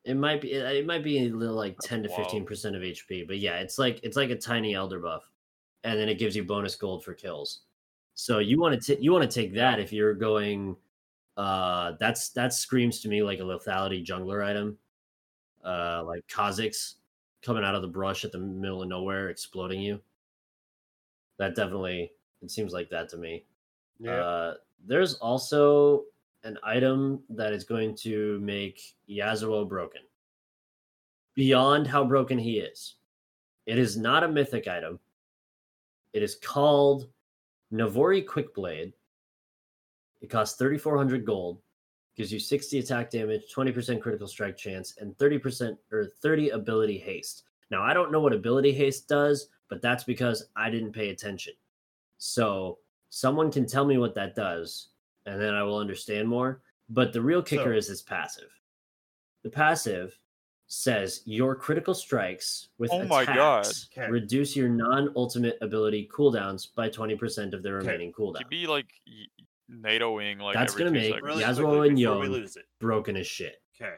It might be it might be a little like 10 to wild. 15% of HP, but yeah, it's like it's like a tiny elder buff. And then it gives you bonus gold for kills. So you want to you want to take that if you're going uh that's that screams to me like a lethality jungler item. Uh like Kha'Zix coming out of the brush at the middle of nowhere exploding you. That definitely it seems like that to me. yeah. Uh, there's also an item that is going to make Yasuo broken. Beyond how broken he is. It is not a mythic item. It is called Navori Quickblade, It costs 3,400 gold, gives you 60 attack damage, 20% critical strike chance, and 30% or 30 ability haste. Now, I don't know what ability haste does, but that's because I didn't pay attention. So, someone can tell me what that does, and then I will understand more. But the real kicker So- is its passive. The passive says your critical strikes with Oh my God. attacks Okay. reduce your non-ultimate ability cooldowns by 20% of the remaining cooldown. He'd be like NATOing like That's every gonna two make- seconds. Really Yasuo and before we Yone. lose it. Broken as shit. Okay.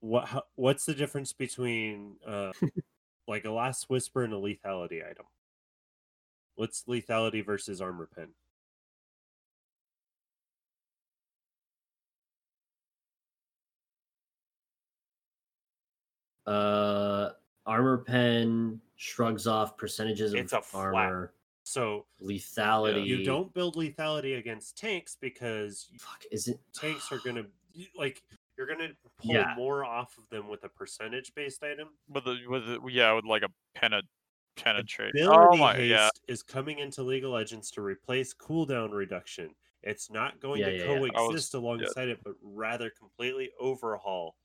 What how, what's the difference between uh [LAUGHS] like a last whisper and a lethality item? What's lethality versus armor pen? Uh, armor pen shrugs off percentages of It's flat. armor. So Lethality. you don't build lethality against tanks because Fuck, is it? tanks are gonna like you're gonna pull Yeah. more off of them with a percentage based item. with the with the, yeah with like a pena penetrate. Oh ability Oh my haste yeah. is coming into League of Legends to replace cooldown reduction. It's not going Yeah, to yeah, yeah. coexist I was- alongside it, but rather completely overhaul.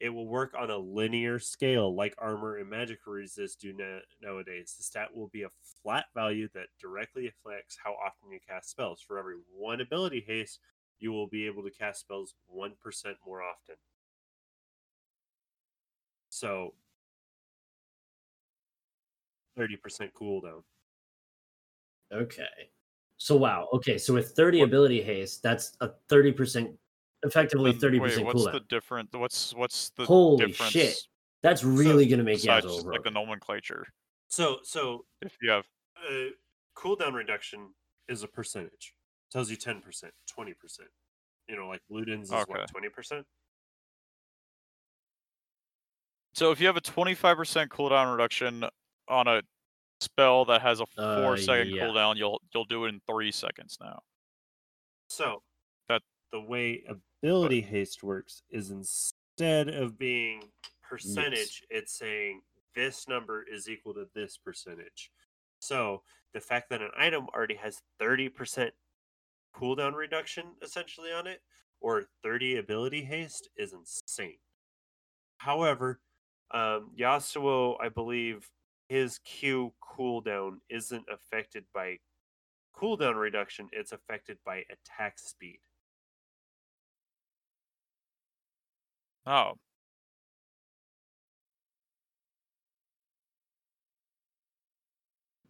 It will work on a linear scale like armor and magic resist do na- nowadays. The stat will be a flat value that directly affects how often you cast spells. For every one ability haste, you will be able to cast spells 1% more often. So 30% cooldown. Okay. So wow. Okay. So with 30 ability haste, that's a 30%, effectively 30% wait, what's cooldown. the different? What's what's the Holy difference shit. That's really gonna make besides Yasuo just, like the nomenclature? So so If you have uh, cooldown reduction is a percentage. Tells you 10%, 20%. You know, like Ludens is Okay. what, 20%? so if you have a twenty five percent cooldown reduction on a spell that has a Uh, four second yeah. cooldown, you'll you'll do it in three seconds now. So That- the way ability haste works is instead of being percentage, it's saying this number is equal to this percentage. So the fact that an item already has 30% cooldown reduction essentially on it, or 30 ability haste, is insane. However, um, Yasuo, I believe, his Q cooldown isn't affected by cooldown reduction, it's affected by attack speed. Oh,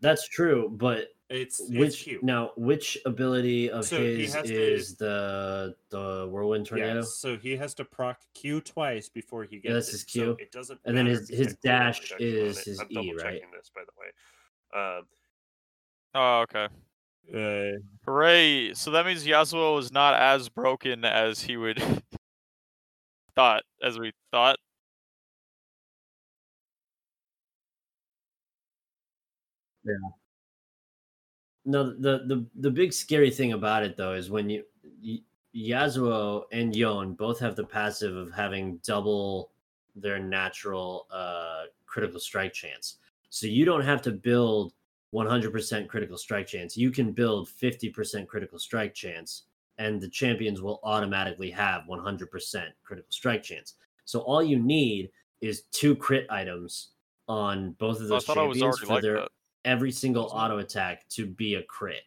That's true, but It's, it's which Q. now which ability of So he his has to- is the the whirlwind tornado? Yeah, so he has to proc Q twice before he gets that's it. his So Q. it doesn't And then his- his dash is his I'm E, right? checking this by the way. Um, oh, okay. uh, Hooray! So that means Yasuo is not as broken as he would [LAUGHS] thought, as we thought. No, the the the big scary thing about it though is when you Yasuo and Yone both have the passive of having double their natural uh critical strike chance. So you don't have to build 100% critical strike chance. You can build 50% critical strike chance and the champions will automatically have 100% critical strike chance. So all you need is two crit items on both of I those thought I was champions already for like their that. Every single auto attack to be a crit,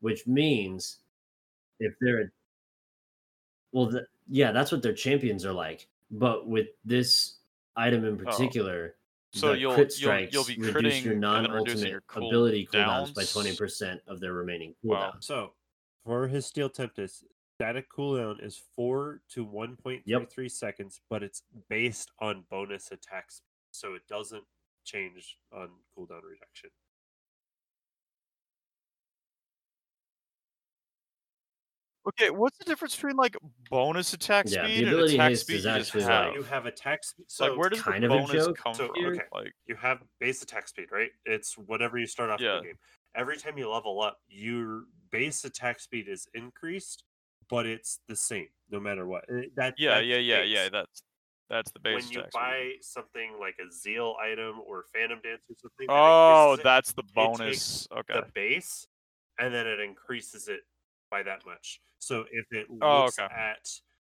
which means if they're well, the, yeah, that's what their champions are like. But with this item in oh. particular, Oh. So the you'll- crit you'll- you'll strikes be reduce your critting and then reducing non-ultimate your cool ability cooldowns by twenty percent of their remaining Wow. so for his Steel Tempest, static cooldown is four to one point three three seconds, but it's based on bonus attacks, so it doesn't change on cooldown reduction. Okay, what's the difference between like bonus attack Yeah, the speed and ability attack haste speed is you just actually So have? like- you have attack speed. So like where does kind the of a bonus come So, from? okay. Like you have base attack speed, right? It's whatever you start off Yeah. the game. Every time you level up, your base attack speed is increased, but it's the same no matter what. Uh, That yeah, that's yeah, yeah, base. yeah. That's that's the base when you buy something like a zeal item or phantom dance or something. that Oh, it, that's the takes bonus. Okay. the base, and then it increases it by that much. So if it Oh, looks okay. at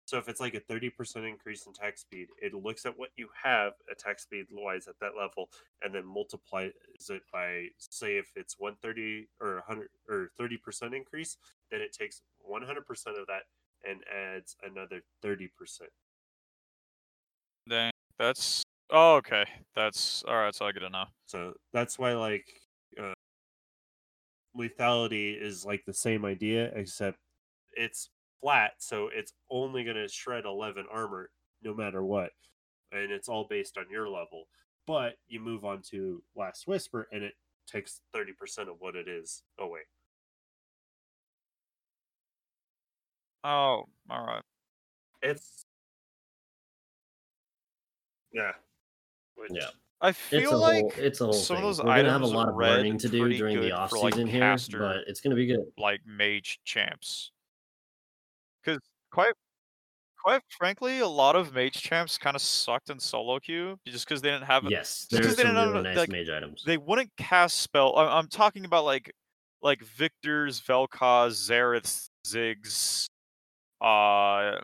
so if it's like a 30% increase in attack speed, it looks at what you have attack speed wise at that level and then multiplies it by say if it's 130 or 100 or 30% increase, then it takes 100% of that and adds another 30%. Dang, that's oh okay. That's all right. So I get it now. So that's why like uh, lethality is like the same idea except it's flat, so it's only going to shred 11 armor no matter what. And it's all based on your level. But you move on to Last Whisper and it takes 30% of what it is away. Oh, all right. It's yeah. Which, Yeah. I It's feel a like whole. It's a whole some of thing. those We're gonna have a lot of learning to do during the off for, like, season here, caster- but it's gonna be good. like mage champs. Because quite quite frankly, a lot of mage champs kind of sucked in solo queue just because they didn't have Yes, just 'cause there's they some didn't really know- nice like, mage items. they wouldn't cast spell. I- I'm talking about like like Viktor's, Vel'Koz, Xerath, Ziggs, uh,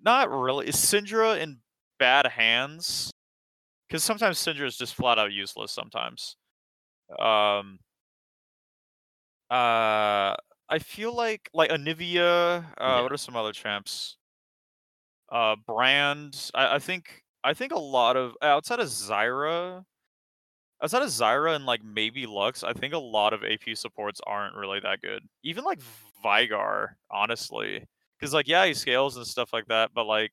not really. Is Syndra in bad hands? Because sometimes Syndra is just flat out useless. Sometimes. Um. Uh, I feel like like Anivia. Uh, Yeah. what are some other champs? Uh, Brand. I, I think I think a lot of outside of Zyra, outside of Zyra and like maybe Lux, I think a lot of AP supports aren't really that good. Even like Veigar, honestly, because like yeah, he scales and stuff like that, but like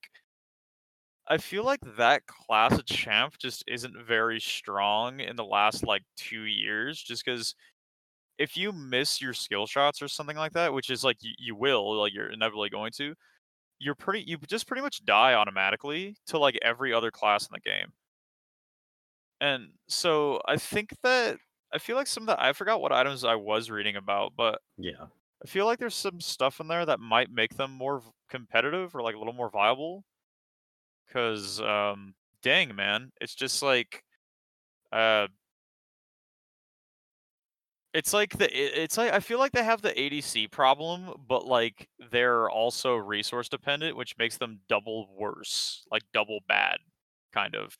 I feel like that class of champ just isn't very strong in the last like two years, just because if you miss your skill shots or something like that, which is like you, you will, like you're inevitably going to, you're pretty you just pretty much die automatically to like every other class in the game. And so I think that I feel like some of the I forgot what items I was reading about, but Yeah, I feel like there's some stuff in there that might make them more competitive or like a little more viable. Cause um dang man, it's just like uh it's like the it's like I feel like they have the ADC problem, but like they're also resource dependent, which makes them double worse, like double bad, kind of.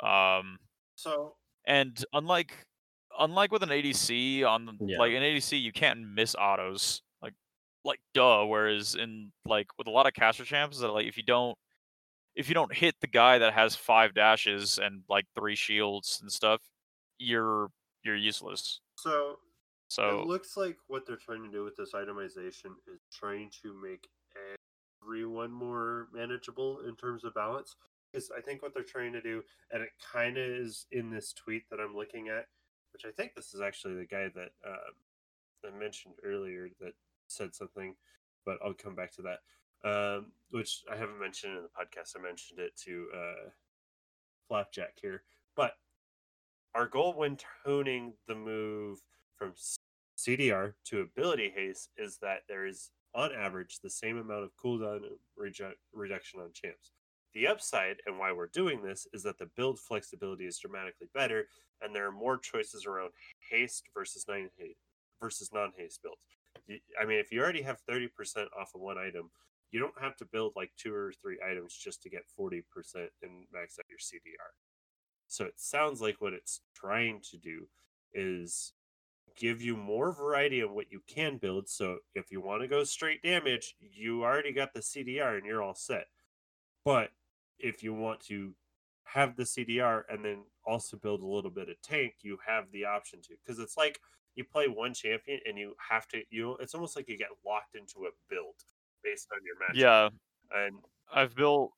Um So and unlike unlike with an ADC on Yeah. like an ADC you can't miss autos. Like like duh. Whereas in like with a lot of caster champs that like if you don't if you don't hit the guy that has five dashes and like three shields and stuff, you're you're useless. so So it looks like what they're trying to do with this itemization is trying to make everyone more manageable in terms of balance. Because I think what they're trying to do, and it kind of is in this tweet that I'm looking at, which I think this is actually the guy that um, I mentioned earlier that said something, but I'll come back to that. Um, which I haven't mentioned in the podcast. I mentioned it to uh, Flapjack here, but our goal when toning the move from CDR to ability haste is that there is, on average, the same amount of cooldown reju- reduction on champs. The upside, and why we're doing this, is that the build flexibility is dramatically better, and there are more choices around haste versus non haste versus non haste builds. I mean, if you already have thirty percent off of one item, you don't have to build like two or three items just to get forty percent and max out your CDR. So it sounds like what it's trying to do is give you more variety of what you can build. So if you want to go straight damage, you already got the CDR and you're all set. But if you want to have the CDR and then also build a little bit of tank, you have the option to. Because it's like you play one champion and you have to you know, it's almost like you get locked into a build based on your match. yeah, And I've built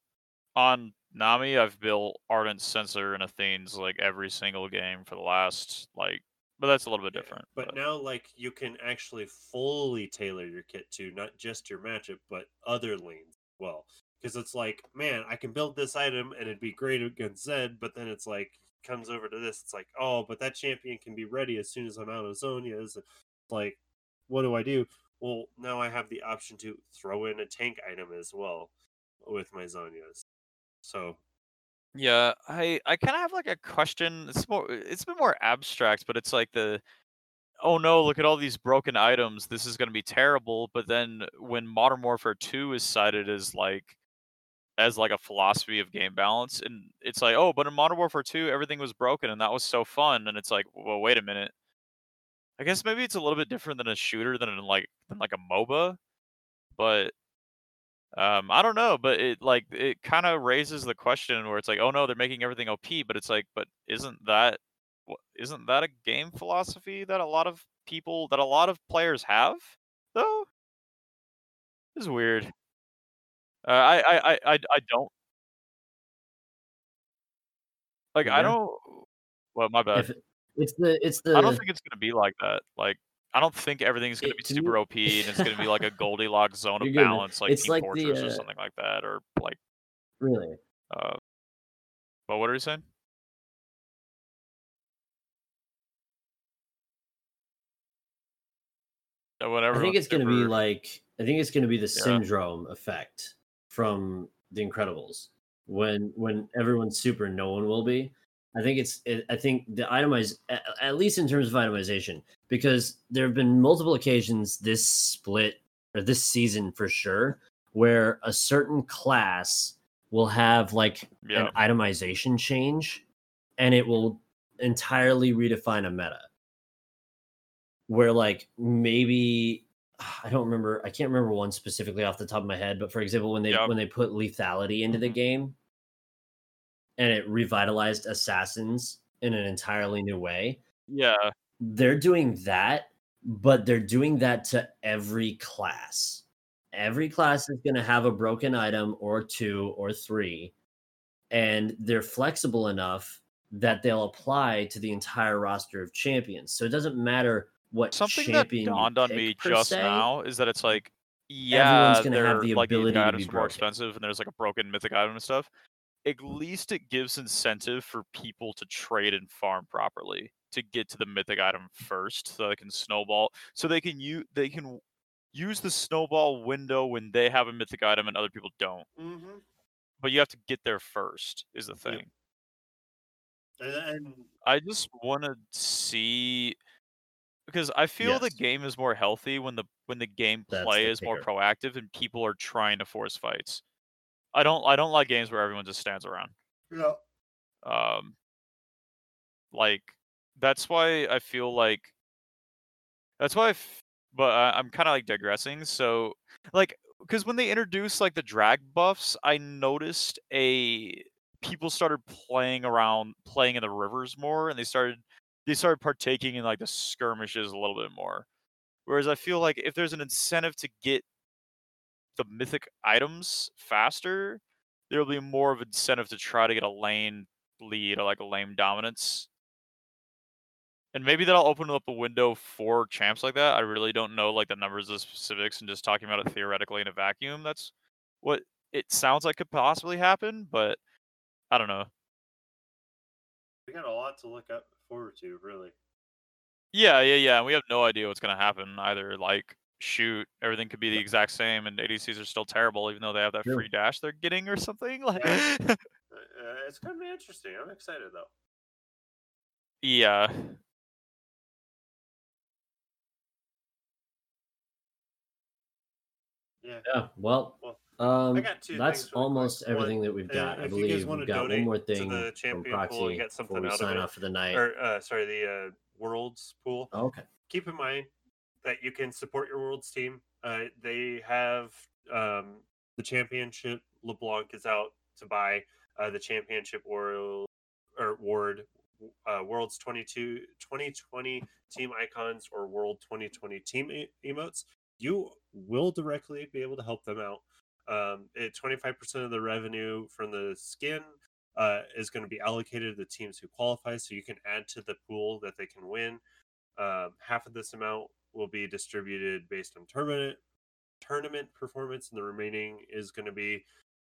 on Nami. I've built Ardent Censer and Athene's like every single game for the last like, but that's a little bit different. But now, like, you can actually fully tailor your kit to not just your matchup, but other lanes as well. Because it's like, man, I can build this item and it'd be great against Zed, but then it's like, comes over to this, it's like, oh, but that champion can be ready as soon as I'm out of Zhonya's. It's like, what do I do? Well, now I have the option to throw in a tank item as well with my Zhonyas. So, Yeah, I I kind of have like a question. It's more it's a bit more abstract, but it's like the oh no, look at all these broken items. This is going to be terrible. But then when Modern Warfare 2 is cited as like as like a philosophy of game balance and it's like, "Oh, but in Modern Warfare 2 everything was broken and that was so fun." And it's like, "Well, wait a minute. I guess maybe it's a little bit different than a shooter than in like than like a MOBA." But um, I don't know, but it like it kind of raises the question where it's like, oh no, they're making everything OP, but it's like, but isn't that isn't that a game philosophy that a lot of people that a lot of players have though? This is weird. Uh, I, I I I I don't like I don't. Well, my bad. If it's the it's the I don't think it's gonna be like that. Like I don't think everything's gonna It- be super OP and it's gonna be like a [LAUGHS] Goldilocks zone of You're good, man. balance, like It's Team like the, Fortress or uh something like that, or like really. uh. But what are you saying? Whatever. I think it's going to be like I think it's going to be the Yeah. Syndrome effect from The Incredibles when when everyone's super, no one will be. I think it's I think the itemize at, least in terms of itemization because there have been multiple occasions this split or this season for sure where a certain class will have like Yeah. an itemization change and it will entirely redefine a meta where like maybe I don't remember I can't remember one specifically off the top of my head but for example when they Yep. when they put lethality into the Mhm. game and it revitalized assassins in an entirely new way Yeah. they're doing that but they're doing that to every class every class is going to have a broken item or two or three and they're flexible enough that they'll apply to the entire roster of champions so it doesn't matter what Something that dawned on me just se. now is that it's like, yeah, gonna they're have the like the ability to items be more broken. expensive, and there's like a broken mythic item and stuff. At least it gives incentive for people to trade and farm properly to get to the mythic item first, so they can snowball. So they can use they can use the snowball window when they have a mythic item and other people don't. Mm-hmm. But you have to get there first. Is the thing. And, I just want to see because I feel the game is more healthy when the when the gameplay the is more proactive and people are trying to force fights. I don't I don't like games where everyone just stands around. yeah, Um like that's why I feel like that's why I f- but I, I'm kind of like digressing. So like because when they introduced like the drag buffs, I noticed a people started playing around playing in the rivers more and they started they started partaking in like the skirmishes a little bit more. Whereas I feel like if there's an incentive to get the mythic items faster, there'll be more of incentive to try to get a lane lead or like a lane dominance. And maybe that'll open up a window for champs like that. I really don't know like the numbers of specifics and just talking about it theoretically in a vacuum. That's what it sounds like could possibly happen, but I don't know. we got a lot to look up forward to, really. Yeah, yeah, yeah. And we have no idea what's gonna happen either. Like, shoot, everything could be the exact same, and ADCs are still terrible, even though they have that True. free dash they're getting or something. [LAUGHS] Like, Yeah. [LAUGHS] Uh, uh, it's gonna be interesting. I'm excited though. yeah, Yeah. yeah well Well, um I got two that's things really quick. almost One, everything that we've uh, got i if you guys believe we've got one more thing the from champion pool and proxy get before something we out of sign it, off for the night Or uh, sorry, the uh, worlds pool. Oh, okay keep in mind that you can support your world's team. Uh, they have um, the championship. LeBlanc is out to buy uh, the championship world or ward uh, world's 22 2020 team icons or world 2020 team e- emotes. You will directly be able to help them out. Um, it 25% of the revenue from the skin uh, is going to be allocated to the teams who qualify, so you can add to the pool that they can win. Um, half of this amount will be distributed based on tournament tournament performance, and the remaining is going to be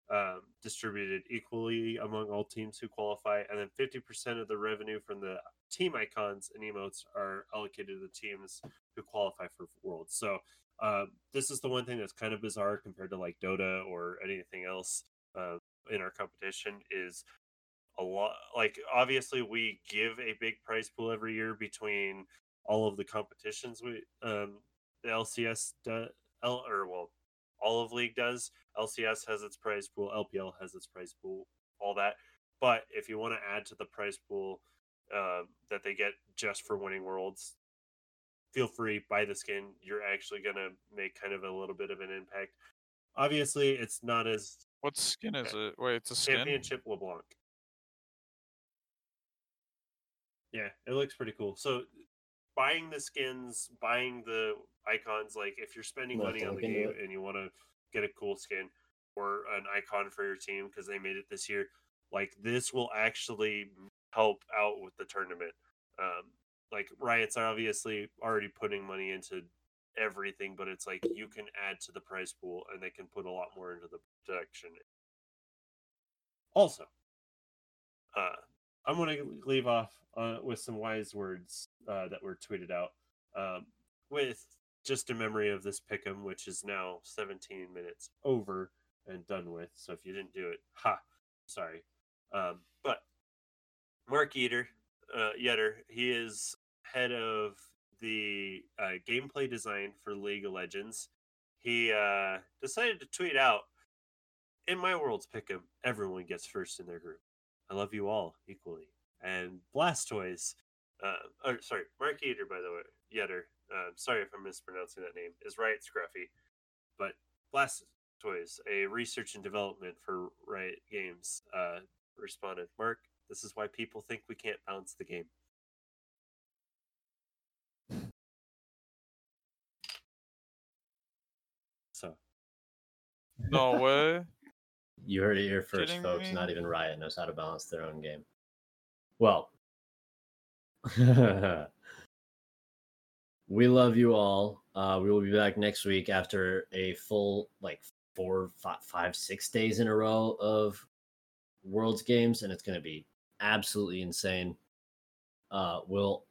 um, distributed equally among all teams who qualify. And then 50% of the revenue from the team icons and emotes are allocated to the teams who qualify for Worlds. So um, this is the one thing that's kind of bizarre compared to like Dota or anything else uh, in our competition is a lot like obviously we give a big prize pool every year between all of the competitions we um the LCS does L or well all of league does. LCS has its prize pool, LPL has its prize pool, all that. But if you want to add to the prize pool um, that they get just for winning worlds, feel free buy the skin. You're actually gonna make kind of a little bit of an impact. Obviously, it's not as What skin is it? Wait, it's a skin. Championship LeBlanc. Yeah, it looks pretty cool. So buying the skins, buying the icons, like if you're spending money on the game and you want to get a cool skin or an icon for your team because they made it this year, like this will actually help out with the tournament. Um, like Riot's are obviously already putting money into everything, but it's like you can add to the prize pool and they can put a lot more into the production. Also, uh, I'm going to leave off uh, with some wise words uh, that were tweeted out um, with just a memory of this pick'em, which is now 17 minutes over and done with. So if you didn't do it, ha, sorry. Um, but Mark Eater, uh, Yetter, he is head of the uh, gameplay design for League of Legends. He uh, decided to tweet out, "In my world's pick'em, everyone gets first in their group. I love you all equally." And Blastoise, uh, or sorry, Mark Eater, by the way, Yetter. Uh, sorry if I'm mispronouncing that name. Is right, Scruffy, but Blastoise, a research and development for Riot Games, uh, responded, "Mark, this is why people think we can't bounce the game." So No way. You heard it here first, Kidding folks. Not even Riot knows how to balance their own game. Well, [LAUGHS] we love you all. Uh, we will be back next week after a full, like, four, five, five six days in a row of Worlds games, and it's going to be absolutely insane. Uh, we'll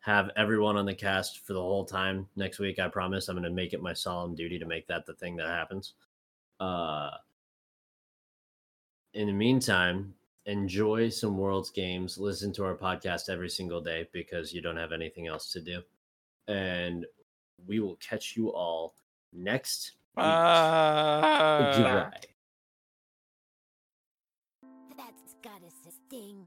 have everyone on the cast for the whole time next week. I promise. I'm going to make it my solemn duty to make that the thing that happens. Uh, in the meantime, enjoy some Worlds games. Listen to our podcast every single day because you don't have anything else to do. And we will catch you all next week. Uh, That's got sting.